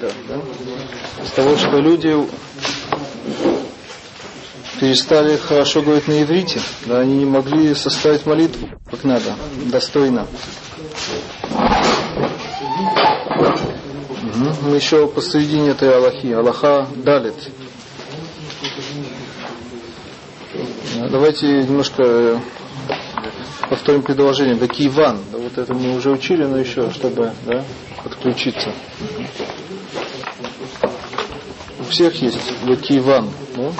Да, да? С того, что люди перестали хорошо говорить на иврите, да, они не могли составить молитву как надо, достойно. Угу. Мы еще посередине этой Аллахи, Аллаха Далит. Давайте немножко э, повторим предложение. Векиван. Да, вот это мы уже учили, но еще, чтобы да, подключиться всех есть Векиван. Да?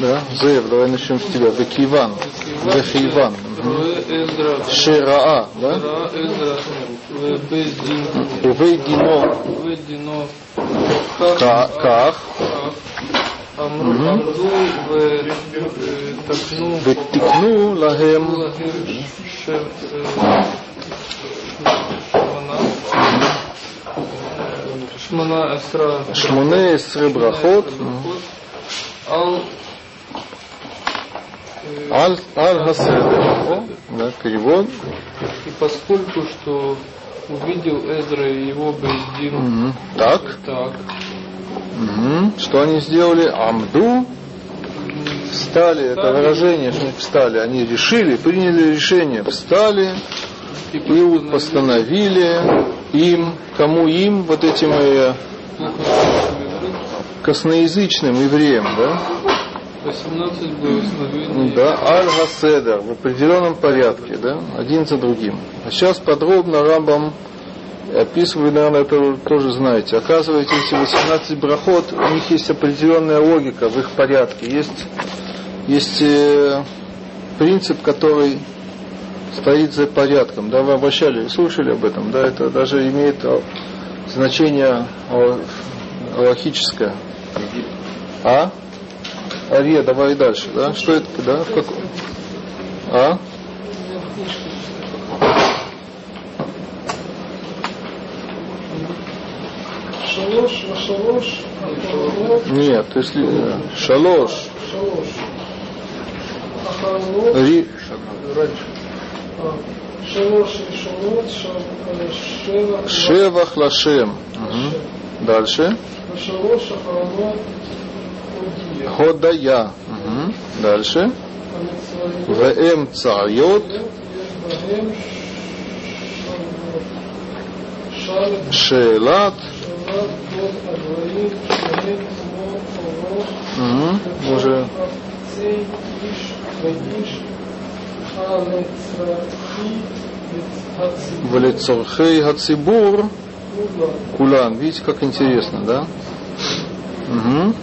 Да, Зеев, давай начнем с тебя. Векиван. Вехиван. Шираа, да? Увейдино. Ках. ותקנו להם Шмуне Эсры Брахот. Аль Хаседер. Да, перевод. И поскольку что увидел Эзра и его Бейдин. Угу. Так. Так. Угу. Что они сделали? Амду встали, это выражение, что они встали, они решили, приняли решение, встали и постановили им, кому им, вот этим э, косноязычным евреям, да? 18 благословений. Да, аль-Хаседер, в определенном порядке, да, один за другим. А сейчас подробно Рамбам описывает, наверное, это тоже знаете. Оказывается, эти 18 брахот, у них есть определенная логика в их порядке. Есть, есть э, принцип, который стоит за порядком. Да, вы обращали, слушали об этом, да, это даже имеет значение логическое. А? Ария, давай дальше, да? Что это, да? В каком? А? Нет, если шалош. Ри... Шевах лашем. Дальше. Ходая. Угу. Дальше. Вм царьот. Шелат. Угу. Уже. Валицорхей Хацибур Кулан. Видите, как интересно, да? Угу.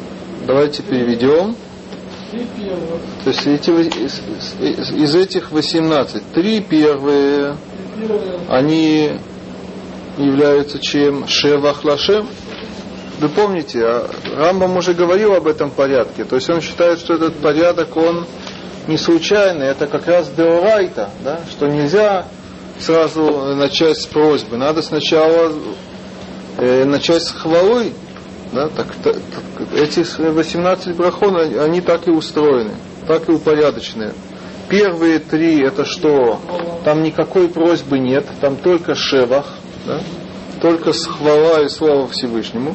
Давайте переведем. То есть эти, из, из, из этих 18, три первые, они являются чем? Шевах Лашем. Вы помните, а Рамбам уже говорил об этом порядке. То есть он считает, что этот порядок, он не случайный, это как раз деорайта, да, что нельзя сразу начать с просьбы. Надо сначала э, начать с хвалы. Да, так, так, эти 18 брахон, они так и устроены, так и упорядочены. Первые три это что? Там никакой просьбы нет, там только шевах, да? только хвала и слава Всевышнему.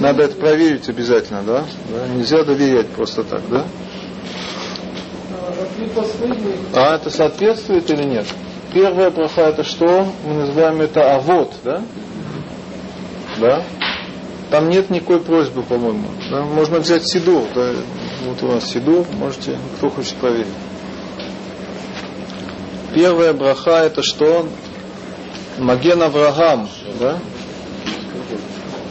Надо это проверить обязательно, да? да? Нельзя доверять просто так, да? А это соответствует или нет? Первая браха это что? Мы называем это авод, да? Да? Там нет никакой просьбы, по-моему. Да? Можно взять Сидур. Да? Вот у нас Сидур, можете, кто хочет проверить. Первая браха это что? Маген Авраам, да?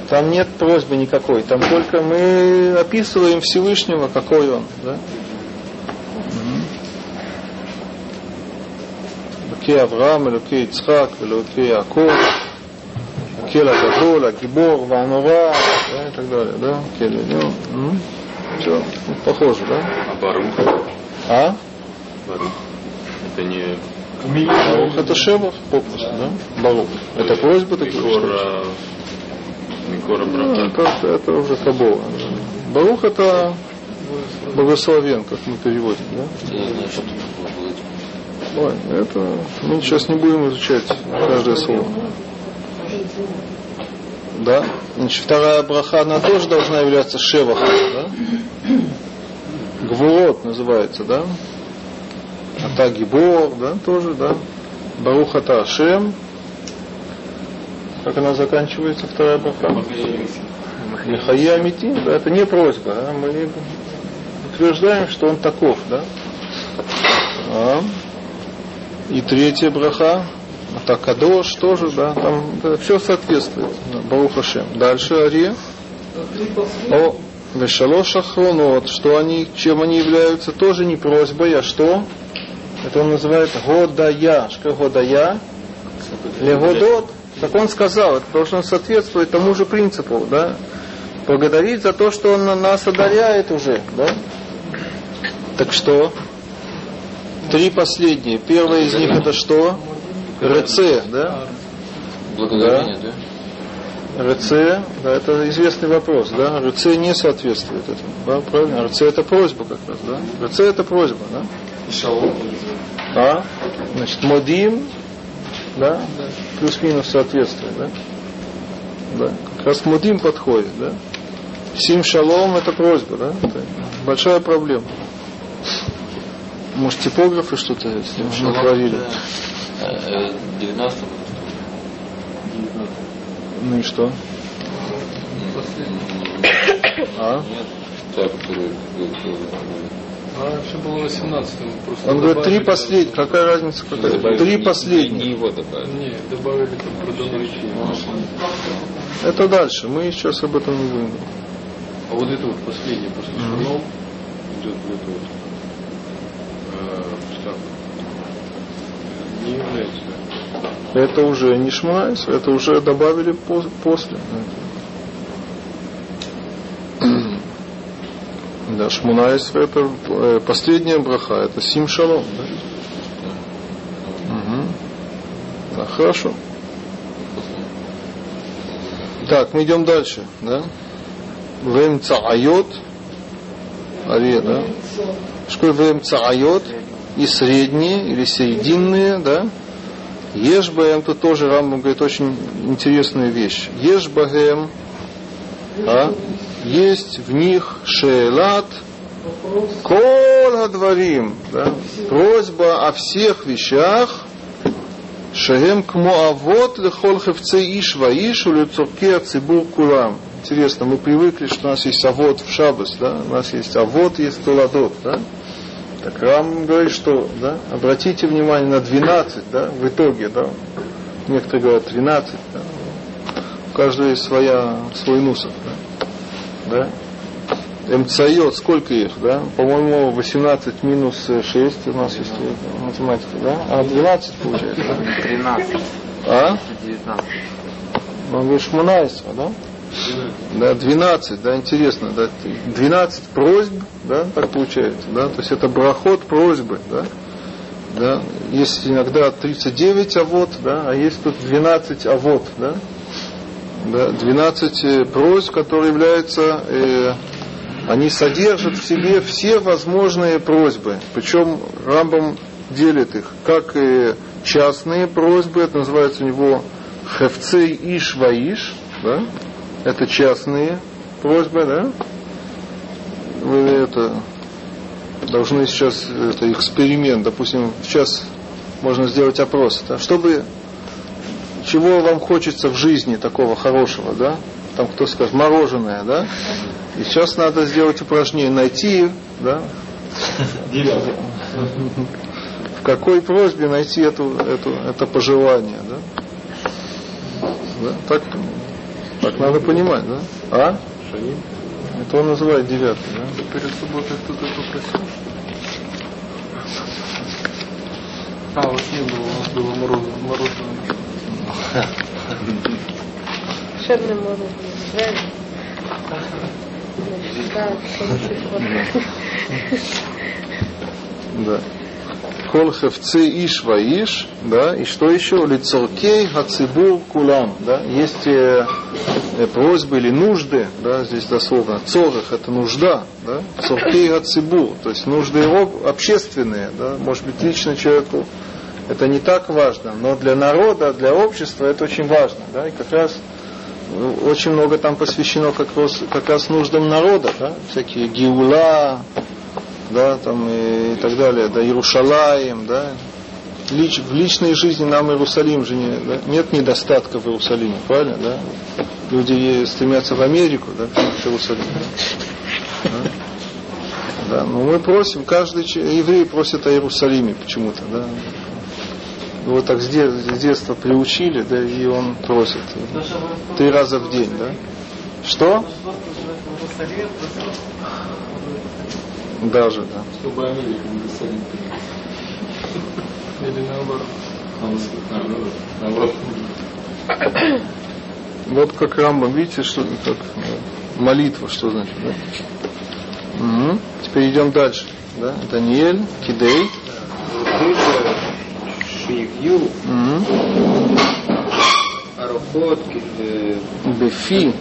Там нет просьбы никакой, там только мы описываем Всевышнего, какой он, да? אלוקי אברהם, אלוקי יצחק ואלוקי יעקב, הקל הגדול, הגיבור והנורא, и так далее, да? Кель, ну, все, похоже, да? А Барух? А? Барух. Это не... Барух это Шевах попросту, да? Барух. Это просьба такие Микора... Микора Ну, брата. это, это уже Кабова. Барух это благословен, как мы переводим, да? Ой, это мы сейчас не будем изучать каждое слово. Да? Значит, вторая браха, она тоже должна являться шевахом, да? Гвурот называется, да? Ата Гибор, да, тоже, да? Барух Ата Ашем. Как она заканчивается, вторая браха? Михая Митин, да, это не просьба, да? мы утверждаем, что он таков, да? А? И третья браха, так Кадош тоже, да, там да, все соответствует. Да, Барух Ашем. Дальше Ари. О, Вешалош Ахронот, что они, чем они являются, тоже не просьбой, а что? Это он называет Годая. Что Годая? Легодот. Так он сказал, это должно соответствовать тому же принципу, да? Благодарить за то, что он нас одаряет уже, да? Так что? Три последние. Первое из них это что? РЦ, да? Благодарение, да? РЦ, да, это известный вопрос, да? РЦ не соответствует этому, да, правильно? РЦ это просьба как раз, да? РЦ это просьба, да? А? Значит, модим, да, плюс-минус соответствует, да? Да, как раз модим подходит, да? Сим шалом это просьба, да? Это большая проблема. Может, типографы что-то с ним натворили? Э, 19 Ну и что? А? Нет, А, все было 18 просто Он говорит, три последних. Какая разница? Какая? Три Не последних. его добавили. Не, добавили там продолжение. Это дальше. Мы сейчас об этом не будем. А вот это вот последнее, после Мгм. шалом, идет вот это вот, не является Это уже не шмайс, это уже добавили по- после. Да, шмунайс это э, последняя браха, это сим шалом. Да? Мгм. Да, хорошо. Так, мы идем дальше, да? Вем цаайот, аре, да? Вем цаайот и средние или серединные, да? Ешбаем, тут тоже Рамбам говорит очень интересную вещь. Ешбаем, а, есть в них шейлат, кол адварим, да, просьба о всех вещах, шагем кмуавот лехол хевце иш ваиш улюцурке цибур кулам. Интересно, мы привыкли, что у нас есть авод в шабас, да, у нас есть авод, есть туладот, да. Так Рам говорит, что, да, обратите внимание на 12, да, в итоге, да, некоторые говорят 13, да, у каждого есть своя, свой нусов, да, да. МЦЙ, сколько их, да, по-моему, 18 минус 6 у нас есть э, математика, да, а 12 получается, да? 13, а, 19. он говорит, шмунайство, да, да, 12, да, интересно, да, 12 просьб, да, так получается, да, то есть это брахот просьбы, да, да, есть иногда 39 авод, да, а есть тут 12 авод, да, да, 12 э, просьб, которые являются, э, они содержат в себе все возможные просьбы, причем Рамбам делит их, как и частные просьбы, это называется у него хевцей иш ваиш, да, это частные просьбы, да? Вы это должны сейчас это эксперимент, допустим, сейчас можно сделать опрос, да? чтобы чего вам хочется в жизни такого хорошего, да? Там кто скажет мороженое, да? И сейчас надо сделать упражнение, найти, да? В какой просьбе найти эту, эту, это пожелание, да? да? Так, так надо понимать, да? А? Шаним. Это он называет девятый, да? Перед субботой кто-то попросил. А, вот не было, у нас было мороженое. мороженое. Волшебное мороженое, правильно? Да. Кол хевцы иш ваиш, да, и что еще? Лицоркей хацибур кулам, да, есть э, э, просьбы или нужды, да, здесь дословно, цорах это нужда, да, цоркей хацибур, то есть нужды об- общественные, да, может быть лично человеку это не так важно, но для народа, для общества это очень важно, да, и как раз ну, очень много там посвящено как раз, как раз нуждам народа, да, всякие гиула, да, там и, и так далее, да, Иерушалаем, да, Лич, в личной жизни нам Иерусалим же не, да, нет недостатка в Иерусалиме, правильно, да? Люди стремятся в Америку, да, в Иерусалим. Да? Да? да, но мы просим, каждый еврей просит о Иерусалиме почему-то, да. Его так с детства приучили, да, и он просит три раза в день, да. Что? Даже, да. Чтобы Америка не засадила. Или наоборот. Вот как Рамба, видите, что как молитва, что значит, да? Угу. Теперь идем дальше. Да? Даниэль, Кидей. Шивью. Арохот. Бефи.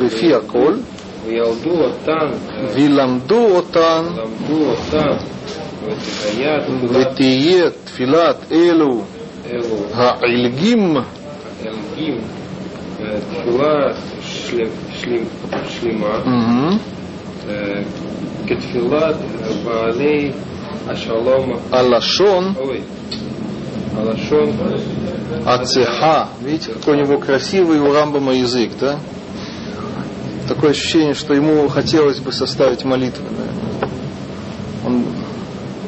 Бефи Аколь. וילדו אותן וילמדו אותן, למדו אותן ותהיה תפילת ותהיה תפילת אלו אלו העילגים, אלגים תפילה שלם- שלם- שלמה угу. אה, כתפילת בעלי השלום הלשון אוי הלשון Ацеха. Видите, какой у него красивый у Рамбама язык, да? Такое ощущение, что ему хотелось бы составить молитву. Он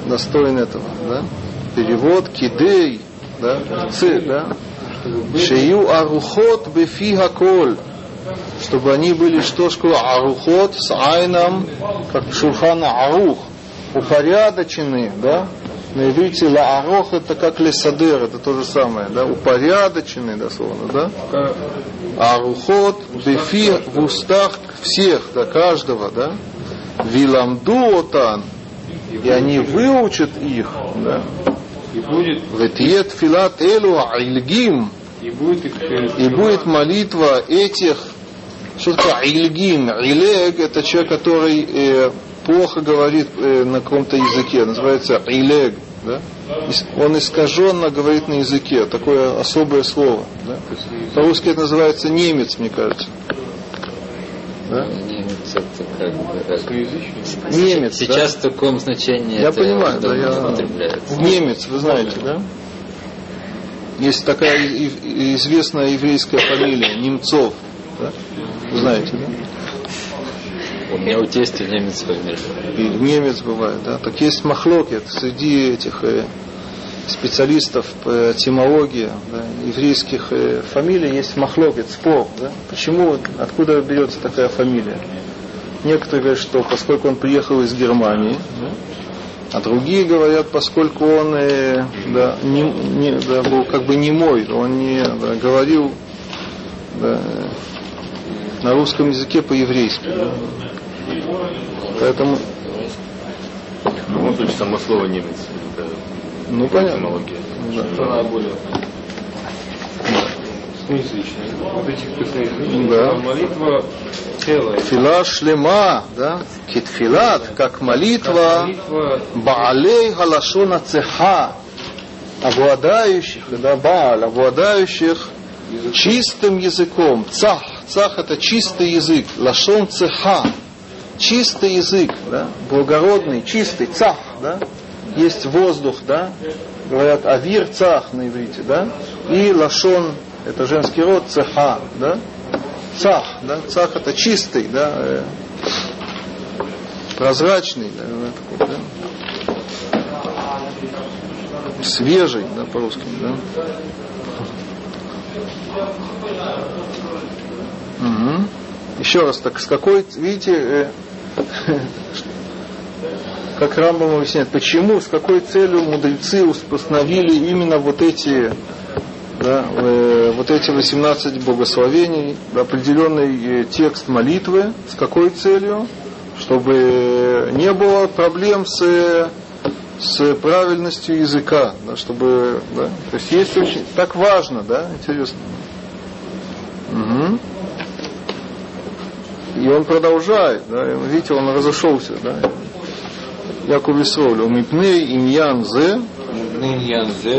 достоин этого, да? Перевод кидей, да? Ц, да? Шею арухот бефи хаколь. Чтобы они были что ж арухот с айном, как шурхана арух, упорядочены, да? На иврите лаарох это как лесадер, это то же самое, да? Упорядоченный дословно, да? Арухот бефи в устах всех, да, каждого, да? Виламду отан, и они выучат их, да? и будет Ветиет филат элу айльгим, и будет их и будет молитва этих, что такое ильгин? Илег это человек, который э, плохо говорит э, на каком-то языке, называется илег. Да? Он искаженно говорит на языке, такое особое слово. Да? По-русски это называется немец, мне кажется. Да? Немец это как бы... как- Немец, Сейчас в таком значении Я это понимаю, да, я-. Немец, вы знаете, да? Есть такая известная еврейская фамилия Немцов. Да? Вы знаете, да? У меня у тестя немец фамилия. Немец бывает, да. Так есть махлокет среди этих э, специалистов по этимологии да, еврейских э, фамилий есть махлокет, спор, да. Почему, откуда берется такая фамилия? Некоторые говорят, что поскольку он приехал из Германии, да, а другие говорят, поскольку он э, да, не, не- да, был как бы немой, он не да, говорил да, на русском языке по-еврейски. да. Поэтому, В любом случае, само слово немец. Это ну понятно. Да. более язычные. Вот этих косноязычных. Да. Молитва целая. Фила шлема, да, китфилат, как молитва Молитва Баалей Галашона Цеха, обладающих, да, Бааль, обладающих чистым языком. Цах, цах это чистый язык, Лашон Цеха, чистый язык, да, благородный, чистый, цах, да, есть воздух, да, говорят авир цах на иврите, да, и Лашон, это женский род, цеха, да, цах, да, цах это чистый, да, э, прозрачный, да, такой, да. свежий, да, по-русски, да. Мгм. Еще раз, так с какой, видите, э, как Рамбам объясняет, почему, с какой целью мудрецы установили именно вот эти, да, э, вот эти 18 благословений, да, определенный э, текст молитвы, с какой целью? Чтобы не было проблем с, с правильностью языка, да, чтобы, да, то есть есть очень, так важно, да, интересно. Мгм. И он продолжает, да, и видите, он разошелся, да. Як увесолю, мипней иньян зе, לעניין זה,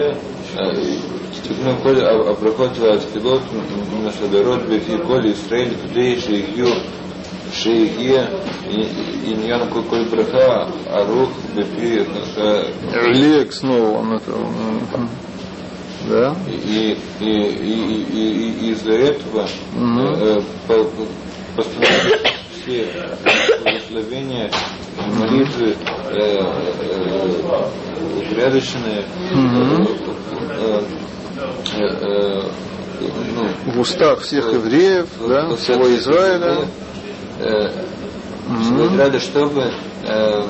תקנו כל הברכות והתפילות משדרות בפי כל ישראל כדי שיהיו שיהיה עניין כל כל ברכה ערוך בפי Лек снова он это. м, Да? и, и, и, и- и из-за этого Мгм. по- по- постановили все благословения, молитвы э, э, упорядоченные э, э, э, ну, В устах всех евреев, да, всего Израиля. э, Израиля, чтобы э,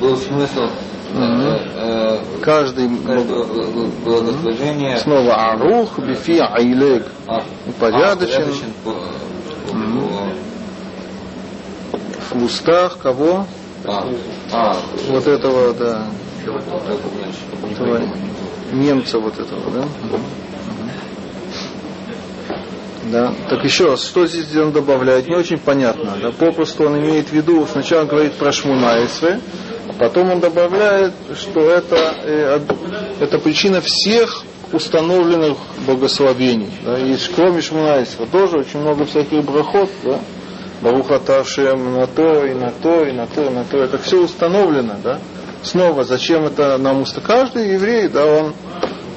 был смысл э, Каждый каждого благословения снова Арух, Бифи, Айлег. а, Упорядочен. а, по- по- Мгм. В устах кого? а, а, Вот этого, да, этого немца вот этого, да? Да. Так еще раз, что здесь он добавляет, не очень понятно. Да? Попросту он имеет в виду, сначала он говорит про Шмунайсве, а потом он добавляет, что это, э, это причина всех установленных благословений. Да? Есть, кроме Шмунайсва, тоже очень много всяких брахот, да? Баруха Ташем на то, и на то, и на то, и на то. Это все установлено, да? Снова, зачем это нам уста? Каждый еврей, да, он,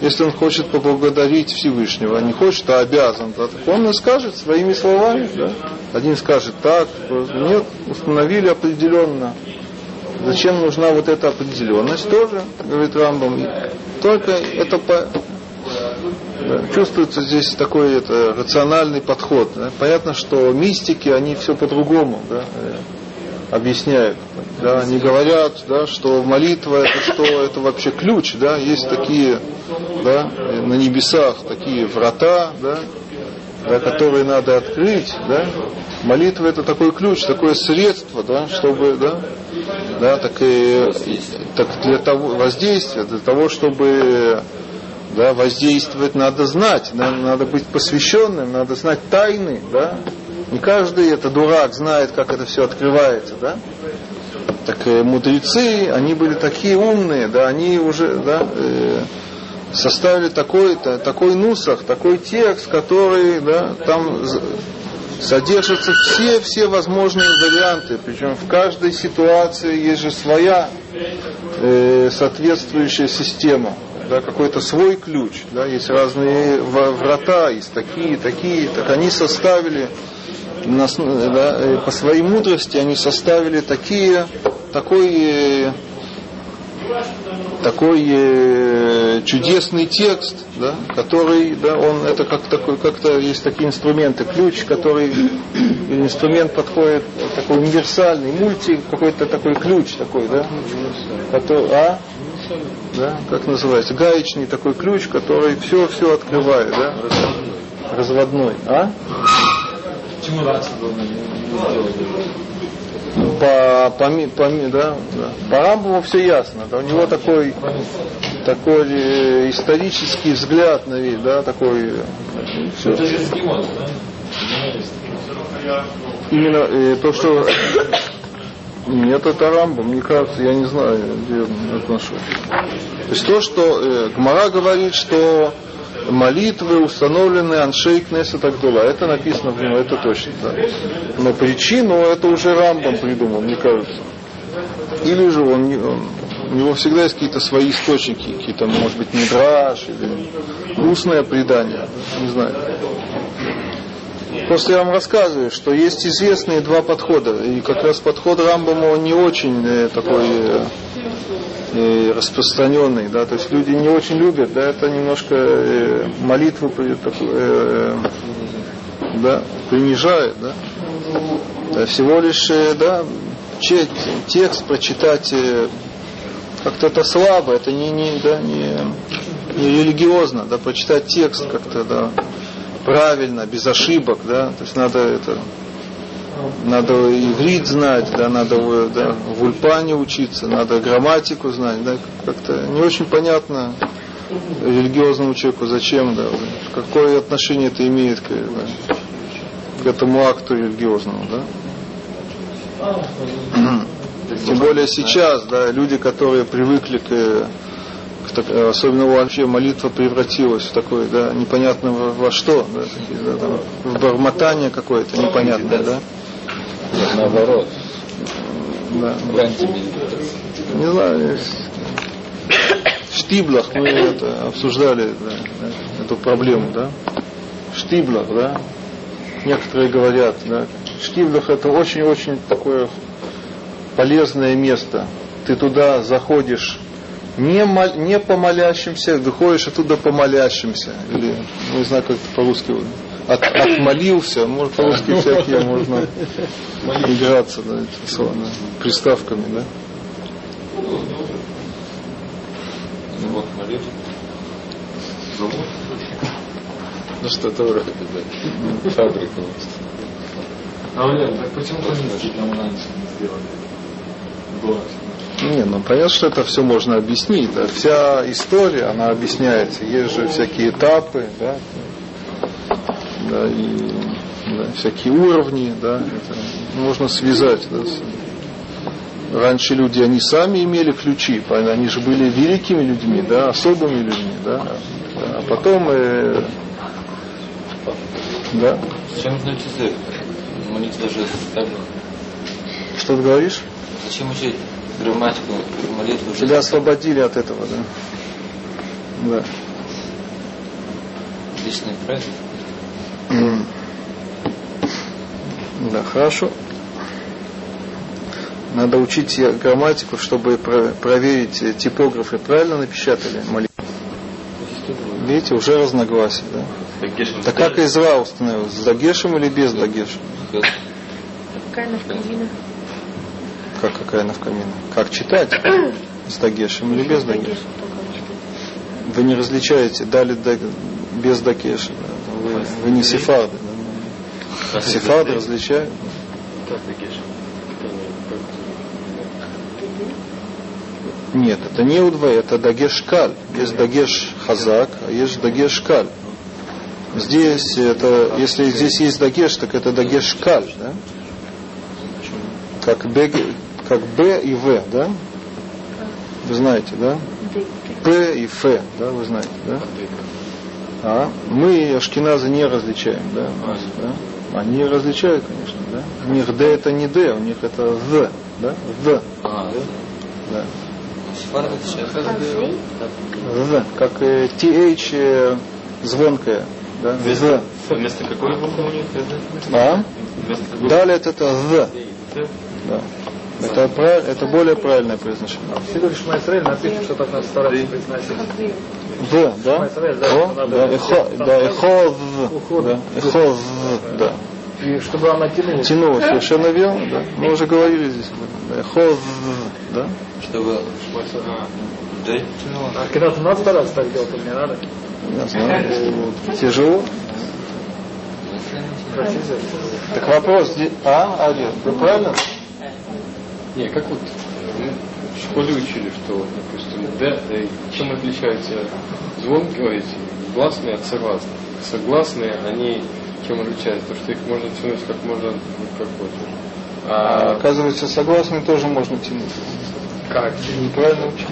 если он хочет поблагодарить Всевышнего, не хочет, а обязан, да, он и скажет своими словами, да. Один скажет так, нет, установили определенно. Зачем нужна вот эта определенность тоже, говорит Рамбам. Только это по, чувствуется здесь такой это, рациональный подход. да. Понятно, что мистики, они все по-другому да, э, объясняют. Да, они говорят, да, что молитва это что, это вообще ключ, да, есть такие да, на небесах такие врата, да, да, которые надо открыть, да. Молитва это такой ключ, такое средство, да, чтобы, да, да, так и так для того воздействия, для того, чтобы да, воздействовать надо знать, да, надо быть посвященным, надо знать тайны, да. Не каждый это дурак знает, как это все открывается, да. Так э, мудрецы, они были такие умные, да, они уже, да, э, составили такой, то такой нусах, такой текст, который, да, там содержатся все, все возможные варианты, причем в каждой ситуации есть же своя э, соответствующая система, да, какой-то свой ключ, да, есть разные врата, есть такие, такие, так они составили да, э, по своей мудрости они составили такие, такой э, такой э, чудесный текст, да, который, да, он это как такой, как-то есть такие инструменты, ключ, который инструмент подходит такой универсальный, мульти, какой-то такой ключ такой, да, который, а, да, как называется, гаечный такой ключ, который все, все открывает, да, разводной, а? по, по, ми- по, ми- да, да. по Рамбову все ясно. Да, у него такой, такой э, исторический взгляд на вид, да, такой. э, всё. Именно э, то, что нет, это Рамбом, мне кажется, я не знаю, где нашел. То есть то, что э, Гмара говорит, что молитвы установлены Аншей Кнессет Агдула. Это написано в нем, это точно. Да. Но причину это уже Рамбам придумал, мне кажется. Или же он, он- у него всегда есть какие-то свои источники, какие-то, может быть, мидраж или устное предание, не знаю. Просто я вам рассказываю, что есть известные два подхода. И как раз подход Рамбама не очень э, такой э, э, распространенный, да, то есть люди не очень любят, да, это немножко э, молитву такую, э, да, принижает, да. Да, всего лишь, э, да, че- текст прочитать э, как-то это слабо, это не, не, да, не, не религиозно, да, прочитать текст как-то, да, правильно, без ошибок, да, то есть надо это, надо иврит знать, да, надо да, в ульпане учиться, надо грамматику знать, да, как-то не очень понятно религиозному человеку, зачем, да, какое отношение это имеет к, да, к этому акту религиозному, да. Тем более сейчас, да, люди, которые привыкли к, особенно вообще молитва превратилась в такое, да, непонятно во, во что, да, такие, да, там, в бормотание какое-то непонятное, да. Наоборот, да. в. Не знаю, в Штиблах мы это обсуждали да, эту проблему, да. В Штиблах, да. Некоторые говорят, да. Штиблах это очень-очень такое полезное место. Ты туда заходишь не, мол- не по молящимся, выходишь оттуда по молящимся. Или, ну, не знаю, как это по-русски. От, отмолился, может, по-русски всякие можно играться, да, эти слова, да, приставками, да. Вот молитва. Ну что-то вроде, да. Фабрика. А Валер, так почему коммунисты там раньше не сделали? Было. Не, ну понятно, что это все можно объяснить. Да. Вся история, она объясняется. Есть же всякие этапы, да, да, и да, всякие уровни, да, это можно связать. Да, Раньше люди, они сами имели ключи, они же были великими людьми, да, особыми людьми, да, Да, а потом, э, да, Зачем учить язык? Молитва же так же. что ты говоришь? Зачем учить грамматику молитву? Тебя освободили от этого, да. Да. Личный проект. М. Да, хорошо. Надо учить грамматику, чтобы про- проверить, типографы правильно напечатали молитву. Видите, уже разногласия, да? Так как Изра установил, с Дагешем или без Дагеша? Какая навкамина? Как какая навкамина? Как читать? С Дагешем или без Дагеша? Вы не различаете, дали даг- без Дагеша. да. Вы, вы не сефарды. да. Сефарды различают. Нет, это не удва, это дагеш каль. Есть дагеш חזק, а есть дагеш קל. Здесь это, если здесь есть дагеш, так это дагеш קל, да? Как Б, как Б и В, да? Вы знаете, да? П и Ф, да, вы знаете, да? А мы ашкеназы не различаем, да, да? Они различают, конечно, да? У них Д это не Д, у них это В, да? В, А, да. Сейчас. В, как э, TH э, звонкая, да? В. Вместо какой буквы у них? А? Вместо? Далее это В. Да. Это, прав- это более правильное произношение. Сидор Шмайсраэль напишет, что так надо стараться произносить. В, да? О, да, эхо, да, эхо да, эхо да. И чтобы она тянулась. Тянуло, совершенно верно, да. Мы уже говорили здесь эхо да. Чтобы... Да? А когда надо стараться так делать, или не надо? Я знаю. Тяжело. Так вопрос, а, Али, вы правильно? Не, как вот мы в школе учили, что, допустим, да, да, и чем отличаются звонкие, эти гласные от согласных. Согласные, они чем отличаются? То, что их можно тянуть как можно, ну, как хочешь. А, А оказывается, согласны тоже можно тянуть. как? Неправильно учили.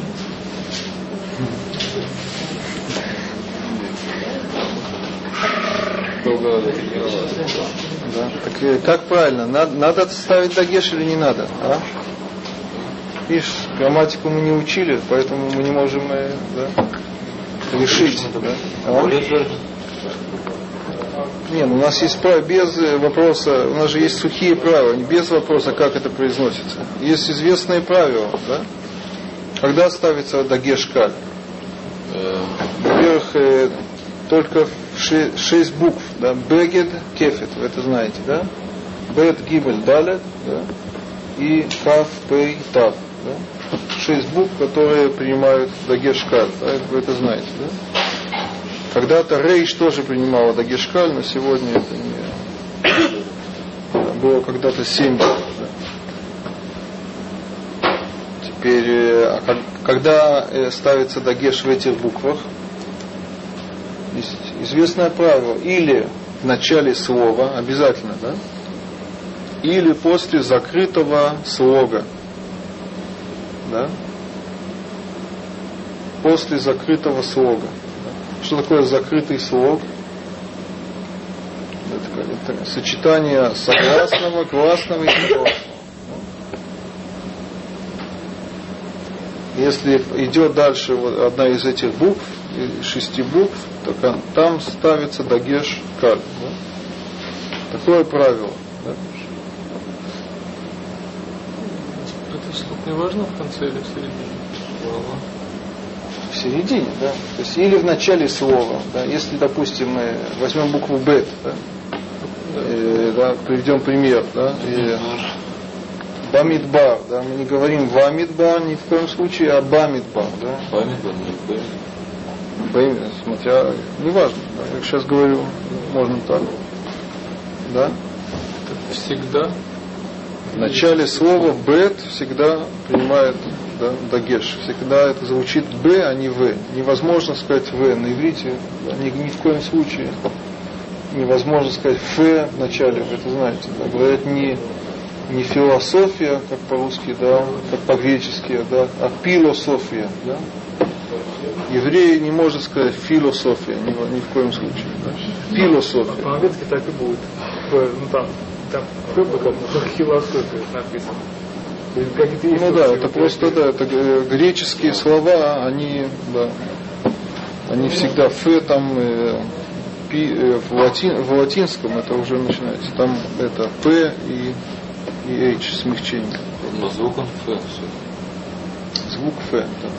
Долго. Да. Так э, как правильно? Надо, надо ставить дагеш или не надо? А? Видишь, грамматику мы не учили, поэтому мы не можем э, да, решить. Да? А? Не, ну у нас есть право без э, вопроса, у нас же есть сухие правила, без вопроса, как это произносится. Есть известные правила, да? Когда ставится дагеш как? Во-первых, э, только в ше- шесть букв, да, бегет, кефет, вы это знаете, да? Бет, гибель, далет, да? И каф, пей, тав, да? Шесть букв, которые принимают дагешкаль, да? вы это знаете, да? Когда-то Рейш тоже принимала дагешкаль, но сегодня это не... Было когда-то семь букв, да? Теперь, э, а как- когда э, ставится дагеш в этих буквах, известное правило, или в начале слова, обязательно, да? Или после закрытого слога. Да? после закрытого слога. Что такое закрытый слог? Это, это сочетание согласного, гласного и негласного. Если идет дальше одна из этих букв, шести букв, то там ставится дагеш каль. Да? Такое правило. Да? Это слух не важно в конце или в середине? В середине, да. То есть или в начале слова, да. Если, допустим, мы возьмем букву бет, да, э, да, приведем пример, да, и Бамидбар, да, мы не говорим Вамидбар ни в коем случае, а Бамидбар, да. Бамидбар, не смотря, неважно, да, я сейчас говорю, можно так, да. Это всегда. В начале слова бет всегда принимает да, дагеш. Всегда это звучит б, а не в. Невозможно сказать в на иврите, да, ни, ни в коем случае. Невозможно сказать ф в начале, вы это знаете. Да, говорят не не философия, как по-русски, да, как по-гречески, да, а философия, да. Еврей не может сказать философия, ни, ни в коем случае. Да. Философия. По-английски так и будет. Ну там, там как бы как философия написано. Ну да, это просто да, это греческие слова, они, да, они всегда ф там э, пи, э, в, латин, в латинском это уже начинается. Там это п и и H смягчение. Но звуком F все. Звук F, да.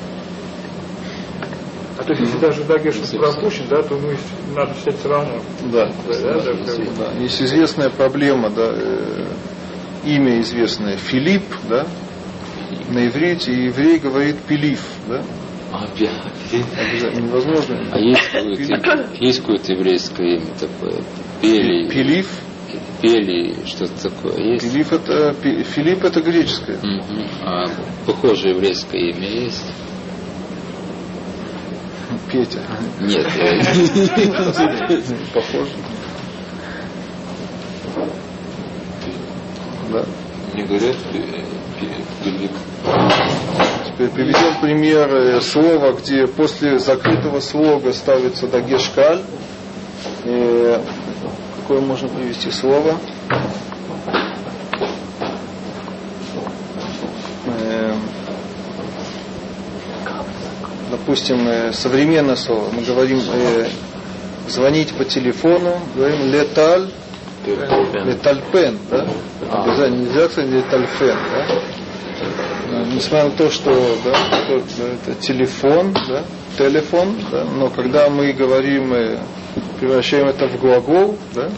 А то есть, если даже Дагеш пропущен, да, то ну, надо все равно. Да, да, да, да, да. Есть известная проблема, да, э, имя известное Филипп, да, на иврите, и еврей говорит Пилиф, да. А, Обязательно. Невозможно. А есть какое-то, есть какое-то еврейское имя такое? Пели. Пилиф. Пели, что-то такое есть? Филипп это, Филипп это греческое. Угу. А похожее еврейское имя есть? Петя. Нет. Похоже. Да. Не говорят. Теперь приведем пример слова, где после закрытого слога ставится дагешкаль. Э, какое можно привести слово? Допустим, э, современное слово. Мы говорим э, звонить по телефону, говорим леталь, летальпен, да? Обязательно нельзя сказать летальфен, да? Несмотря на то, что да, это телефон, да, телефон, да, но когда мы говорим, превращаем это в глагол, да,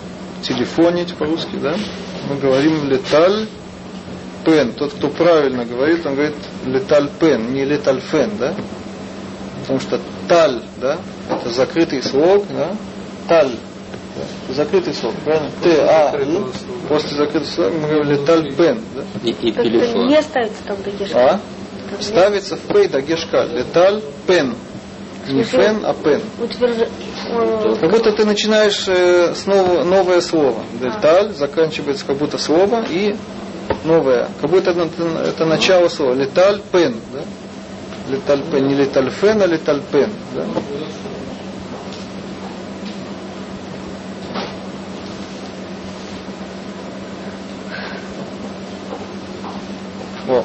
телефонить по-русски, да, мы говорим леталь пен. Тот, кто правильно говорит, он говорит леталь пен, не леталь фен, да, потому что таль, да, это закрытый слог, да, таль, да, закрытый слог, правильно? Т, А, Л, после закрытого слога мы говорим леталь пен, да. И, и телефон. не ставится там дагешка. А? Ставится в пей дагешка, леталь пен. Не фен, а пен. Утвержд... э, Как будто ты начинаешь э, снова новое слово. Деталь заканчивается как будто слово и новое. Как будто это, это начало слова. Леталь пен. Да? Леталь пен. Не леталь фен, а леталь пен. Да? О.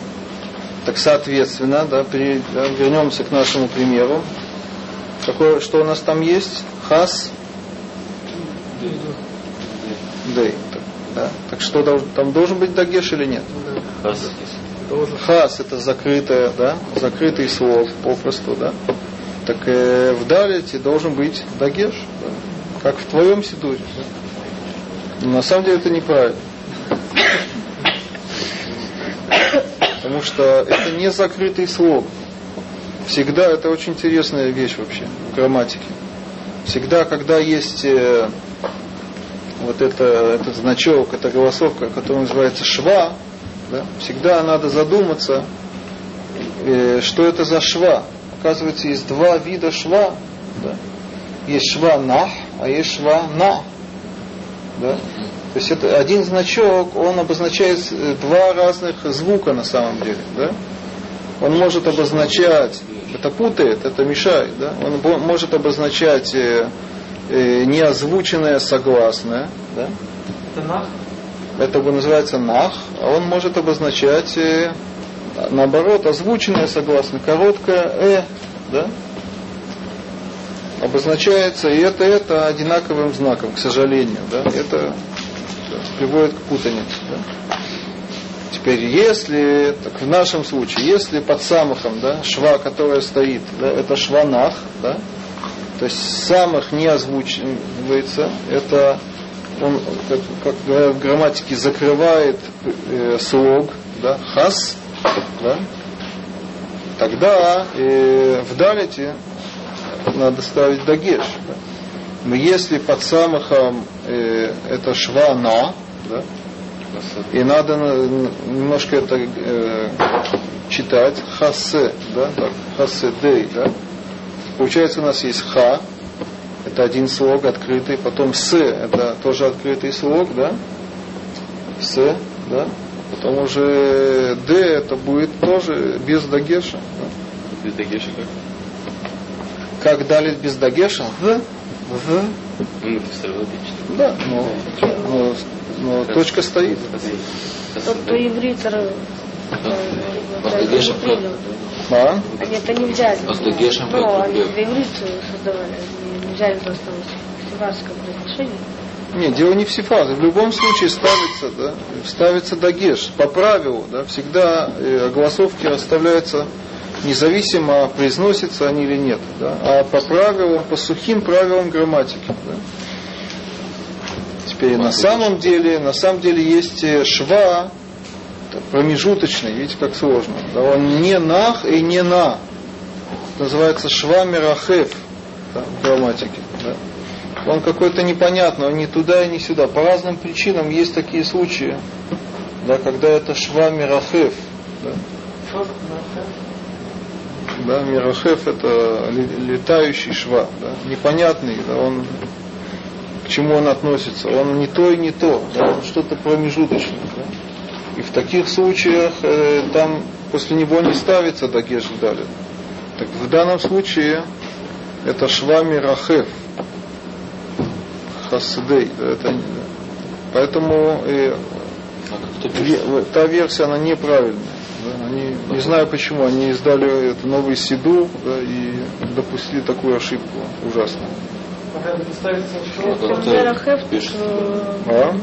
Так соответственно, да, при, да, вернемся к нашему примеру. Какое, что у нас там есть? Хас? Дей. Так, да. так что там должен быть дагеш или нет? Хас. Хас это закрытое, да, закрытый слог попросту, да. Так э, в далите должен быть дагеш, да, как в твоем сидуре. Да. На самом деле это неправильно. Потому что это не закрытый слог. Всегда, это очень интересная вещь вообще в грамматике. Всегда, когда есть э, вот это, этот значок, эта голосовка, которая называется шва, да, всегда надо задуматься, э, что это за шва. Оказывается, есть два вида шва. Да. Есть шва нах, а есть шва на. Да. То есть это один значок, он обозначает э, два разных звука на самом деле. Да? Он может обозначать, это путает, это мешает, да? Он может обозначать э, э, неозвученное согласное, да? Это нах? Это называется нах, а он может обозначать э, наоборот озвученное согласное, короткое э, да? Обозначается, и это это одинаковым знаком, к сожалению, да? Это приводит к путанице, да? Теперь, если, так в нашем случае, если под самахом, да, шва, которая стоит, да, это шванах, да, то есть самых не озвучивается, это он, как, как говорят в грамматике, закрывает э, слог, да, хас, да, тогда э, в далите надо ставить дагеш. Да. Но если под самахом э, это швана, да, и надо на- немножко это э, читать, хасе, да, хасе дей, да. Получается у нас есть ха, это один слог открытый, потом с, это тоже открытый слог, да, с, да, потом уже д, это будет тоже без дагеша, да. Без дагеша как? Как дали без дагеша? В, в, Ну, это все равно отлично. да, но, но, но точка стоит. Тобто ивритер Дагеша не принял. А? Они это нельзя. А с Дагешем Ну, как они иврита создавали. Им просто в произношении. Нет, дело не в сифазе. В любом случае ставится, да, ставится дагеш. По правилу, да, всегда э, огласовки расставляются независимо, произносятся они или нет. Да, а по правилам, по сухим правилам грамматики. Да. Теперь на самом деле, на самом деле есть э, шва промежуточный, видите, как сложно. Да, он не нах и не на. Это называется шва мирахев да, в грамматике. Да. Он какой-то непонятный, он ни туда и ни сюда. По разным причинам есть такие случаи, да, когда это шва мирахев. Да. Да, мирахев это летающий шва, да, непонятный, да, он к чему он относится. Он не то и не то, да, он что-то промежуточное. Да. И в таких случаях э, там после него не ставится дагеш вдали. Так в данном случае это шва мирахев хасидей. да, это не-. Поэтому э, та версия, она неправильная. да. Они, не знаю почему, они издали это новый Сиду да, и допустили такую ошибку ужасную. ставится А как кто Мерахев пишет? А?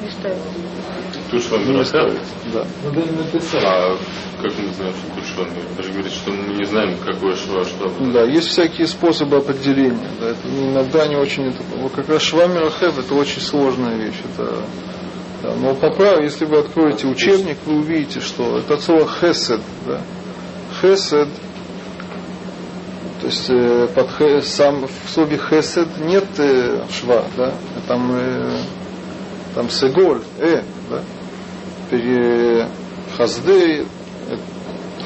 Тут что Не ставится. Да. А как мы знаем, что тут шва? Вы же говорите, что мы не знаем, какое шва, что. Да, есть всякие способы определения. Да, это иногда не очень... Это, вот как раз шва мирахев это очень сложная вещь. Это, да, но по праву, если вы откроете учебник, вы увидите, что это слово хесед. Да. Хесед, то есть э, под хе- сам в слове хесед нет э, шва, да, там, э, там сеголь, э, э,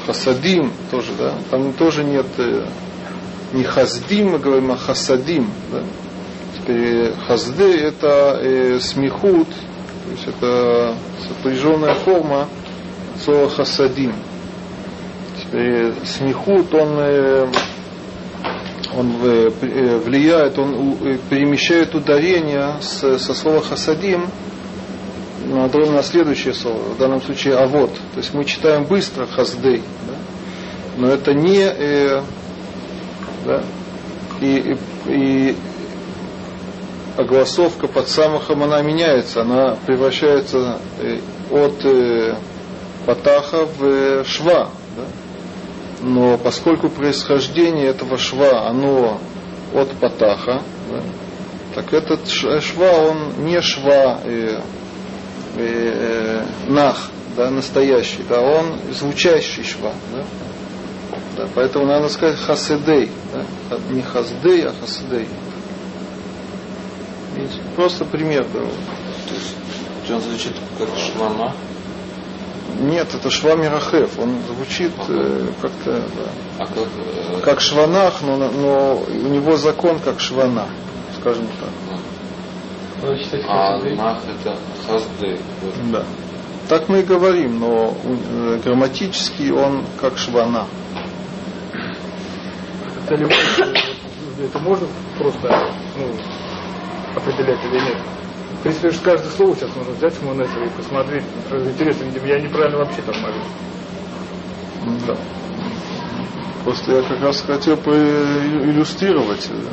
хасадим тоже, да, там тоже нет э, не хаздим, мы говорим, а хасадим, да. Теперь э, хазды это э, смехут, то есть это сопряженная форма слова хасадим. Теперь э, смехут, он, э, он влияет, он перемещает ударение с- со слова хасадим на, другое- на следующее слово, в данном случае авод. То есть мы читаем быстро хаздей, да? но это не э, да? и, и, и огласовка под самахом она меняется, она превращается э, от э, патаха в э, шва. Да? Но поскольку происхождение этого шва, оно от патаха, да, так этот шва, он не шва э, э, э, нах, да, настоящий, да, он звучащий шва. Да? Да, поэтому надо сказать хасидей, да? Не хаздей, а хасидей. Видите, Просто пример. Да. То есть, что он звучит как швана? Нет, это шва мирахев, он звучит э, как-то да, А как... э, как шванах, но, но у него закон как швана, скажем так. Надо читать А это хазды. Да. Так мы и говорим, но э, грамматически он как швана. доливать, э, это можно просто ну, определять или нет? В принципе, уж каждое слово сейчас можно взять в Монесере и посмотреть. Интересно, видимо, я неправильно вообще там молюсь. Да. Просто я как раз хотел проиллюстрировать э,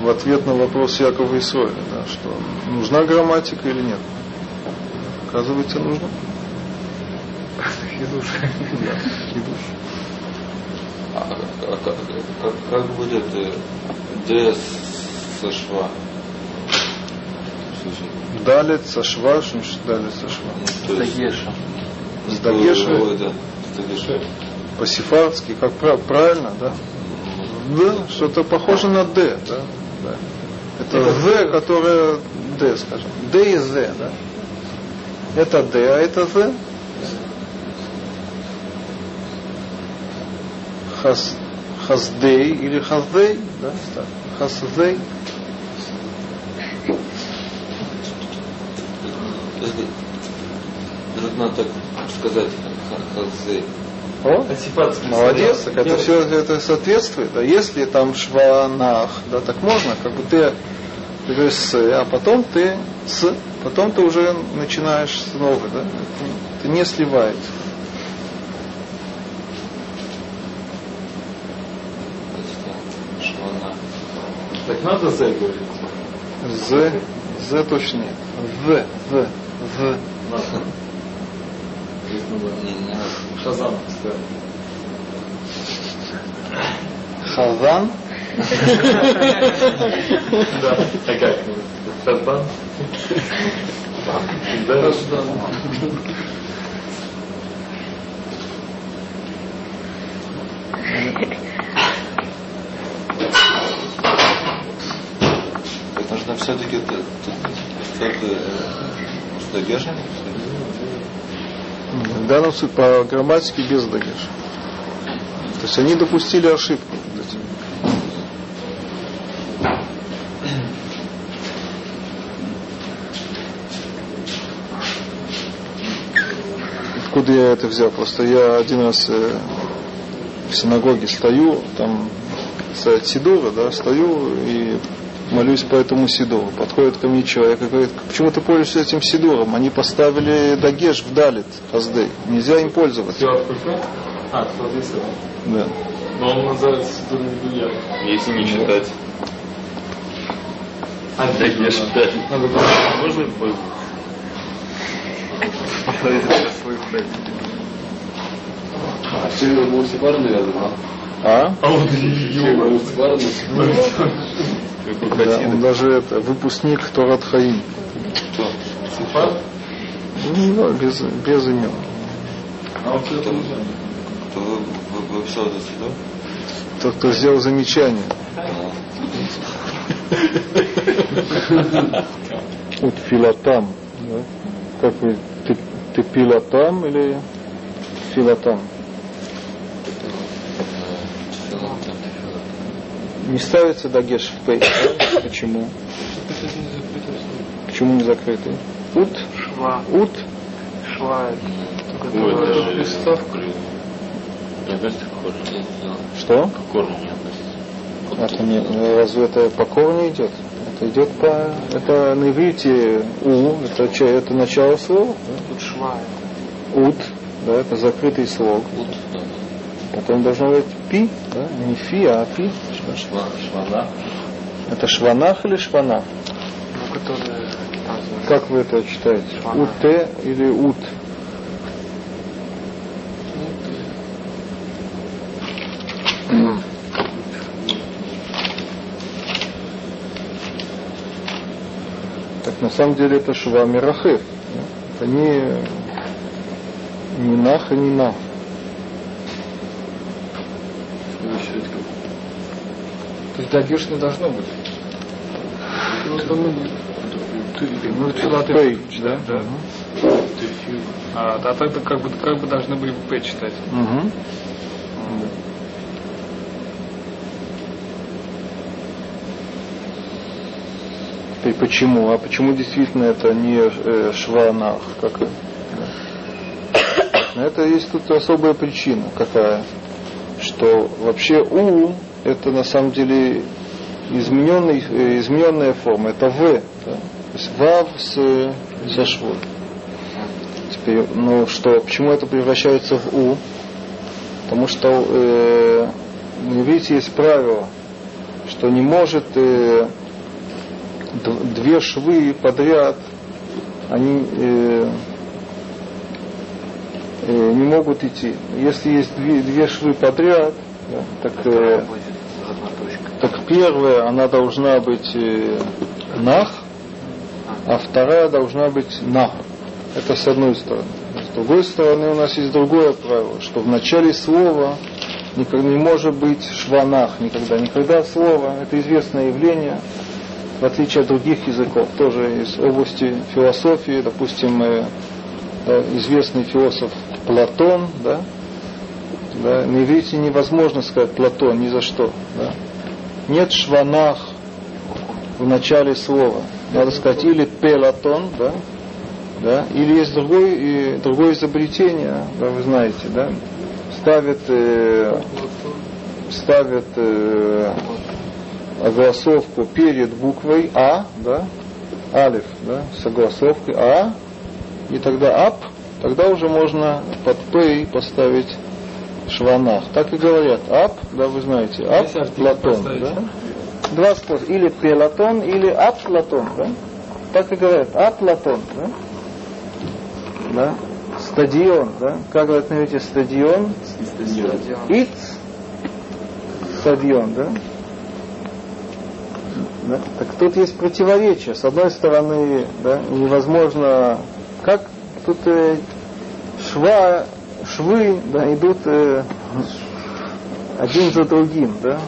в ответ на вопрос Якова и Соли, да, что нужна грамматика или нет. Оказывается, нужно. Хидуш. Да, хидуш. А, а как, как, как будет э, Д со шва? Слушай, Далит со шва, что значит далит со шва? ну, Дагеша. С дагеша, Ой, да, с дагеша. по-сефардски, как прав- правильно, да? Д, что-то похоже на Д, да? Да. Это З, которое Д, скажем. Д и З, да? Это Д, а это З. Хас, хаздей или хаздей, да? так, Хаздей. Это Трудно так сказать, ха- хазы. О, молодец, так это все это соответствует. Да? Если там шванах, да, так можно, как бы ты, ты говоришь с, а потом ты с, потом ты уже начинаешь снова, да? Это не сливается. Так надо «з» говорить. З, З точнее. В, В, В. Надо. Шазам. Хазан. Да. А как? Шазам? Да. Так нужно все-таки как бы с дагешем? В данном случае по грамматике без дагеша. То есть они допустили ошибку. Откуда я это взял? Просто я один раз э, в синагоге стою, там стоит Сидура, да, стою и молюсь по этому Сидору. Подходит ко мне человек и говорит, почему ты пользуешься этим Сидором? Они поставили Дагеш в Далит, Хаздей. Нельзя им пользоваться. А, 110. Да. Но он называется Медуя. Если не читать. А, Да, не читать. Надо Можно им пользоваться? А все его Мусибар, наверное, А? А он Да, он даже это, выпускник Торат Хаим. Сифар? Ну, да, без, без имен. А он все Кто, кто вы, вы, вы все это сюда? Тот, кто сделал замечание. От филатам. Да? Как вы, ты, ты пилотам или филатам? Не ставится дагеш в пей. Почему? Почему не закрытый? Ут? Шва. Ут? Шва. Даже приставка. Не относится к корню. Что? К корню не относится. Это не, разве это по корню идет? Это идет по... Это на иврите у, это, че- это начало слова. Тут шва. Ут, да, это закрытый слог. Ут, да. Потом должно быть пи, да, не фи, а пи. Шва, швана. Это шванах или шванах? Ну, которые там Как вы это читаете? Шванах. ут или ут? Так на самом деле это шва мирахев. Это не, не нах и не нах. То есть дагеш не должно быть. Ну, филаты- Пей, да, да. А, а тогда как бы, как бы должны были бы П читать. Угу. И почему? А почему действительно это не э, шванах? Как, да. Это есть тут особая причина какая, что вообще у это на самом деле измененный, э, измененная форма. Это В. Да? То есть Вав с, со швой. Теперь, ну что, почему это превращается в У? Потому что э, видите, есть правило, что не может э, две швы подряд, они э, э, не могут идти. Если есть две, две швы подряд, так, э, так первая, она должна быть э, нах, а вторая должна быть нах. Это с одной стороны. С другой стороны, у нас есть другое правило, что в начале слова никогда не может быть шванах, никогда. Никогда слово, это известное явление, в отличие от других языков, тоже из области философии, допустим, э, да, известный философ Платон, да, да, на иврите невозможно сказать Платон ни за что. Да. Нет шванах в начале слова. Надо сказать или пелатон, да, да, или есть другое, и, другое изобретение, да, вы знаете, да, ставят, э, ставят э, огласовку перед буквой А, да, алиф, да, с огласовкой А, и тогда ап, тогда уже можно под П поставить שווא נח. Так и говорят, ап, да, вы знаете, ап, Платон, да? Два способа, или пелатон, или ап Платон, да? Так и говорят, ап Платон, да? Да? Стадион, да? Как вы отметите стадион? Стадион. Иц стадион, да? да? Так тут есть противоречие. С одной стороны, да, невозможно... Как тут э, шва, швы да, идут э, один за другим, да?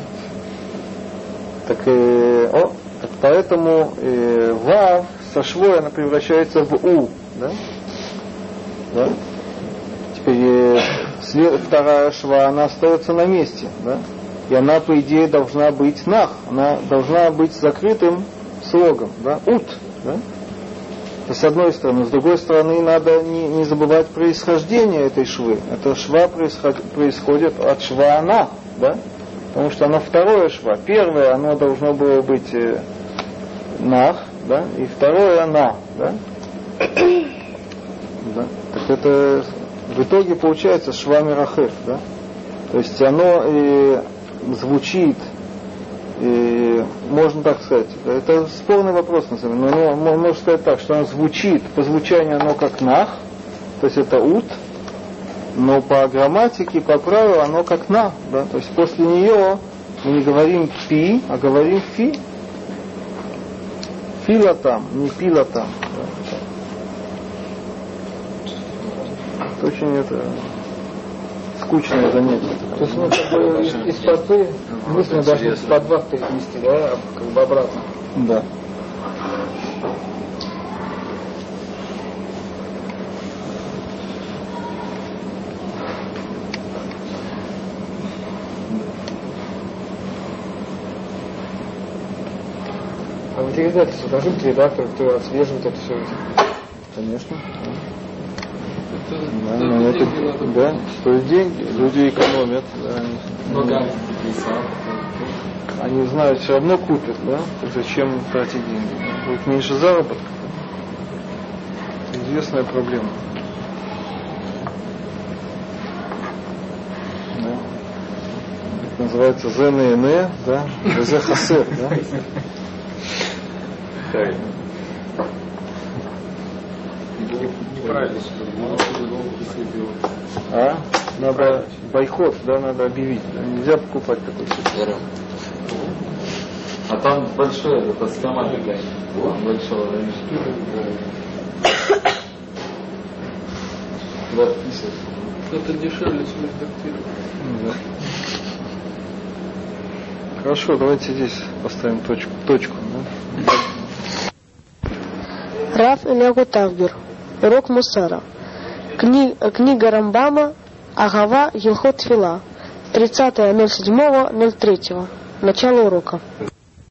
Так, э, о, так поэтому э, вав со швой она превращается в у, да? Да? Теперь э, след, вторая шва, она остается на месте, да? И она, по идее, должна быть нах, она должна быть закрытым слогом, да? Ут, да? Это с одной стороны. С другой стороны, надо не, не забывать происхождение этой швы. Эта шва происход, происходит от шва она, да? Потому что она второе шва. Первое, оно должно было быть э, нах, да? И второе она, да? да? Так это в итоге получается швами рахеф, да? То есть оно э, звучит, э, можно так сказать, это спорный вопрос на самом деле, но оно, можно сказать так, что оно звучит, по звучанию оно как нах, то есть это ут, но по грамматике, по правилу оно как на, да? то есть после нее мы не говорим пи, а говорим фи. Фила там, не пила там. Да? Это очень это скучное занятие. То есть мы как бы из, из подпы мысленно должны из-под два вести, да, как бы обратно. Да. А вот издательство должны быть редактор, кто отслеживает это все. Конечно. Да, Это, да, за но эти это, деньги надо да, стоит деньги, люди экономят, да, они, Много писал. они знают, все равно купят, да, так зачем тратить деньги, да? будет меньше заработка. Известная проблема. Да. Это называется ЗНН, да, ЗХСР, да. Неправильно, что А? Надо бойкот, да, надо объявить. Нельзя покупать такой суп. А там большое, это схема такая. Большого. Да, писать. Это дешевле, чем редактировать. Да. Хорошо, давайте здесь поставим точку. точку да? Раф Илягу Тавбер. Урок Мусара. Кни- книга Рамбама Агава Елхот Фила. 30.07.03. Начало урока.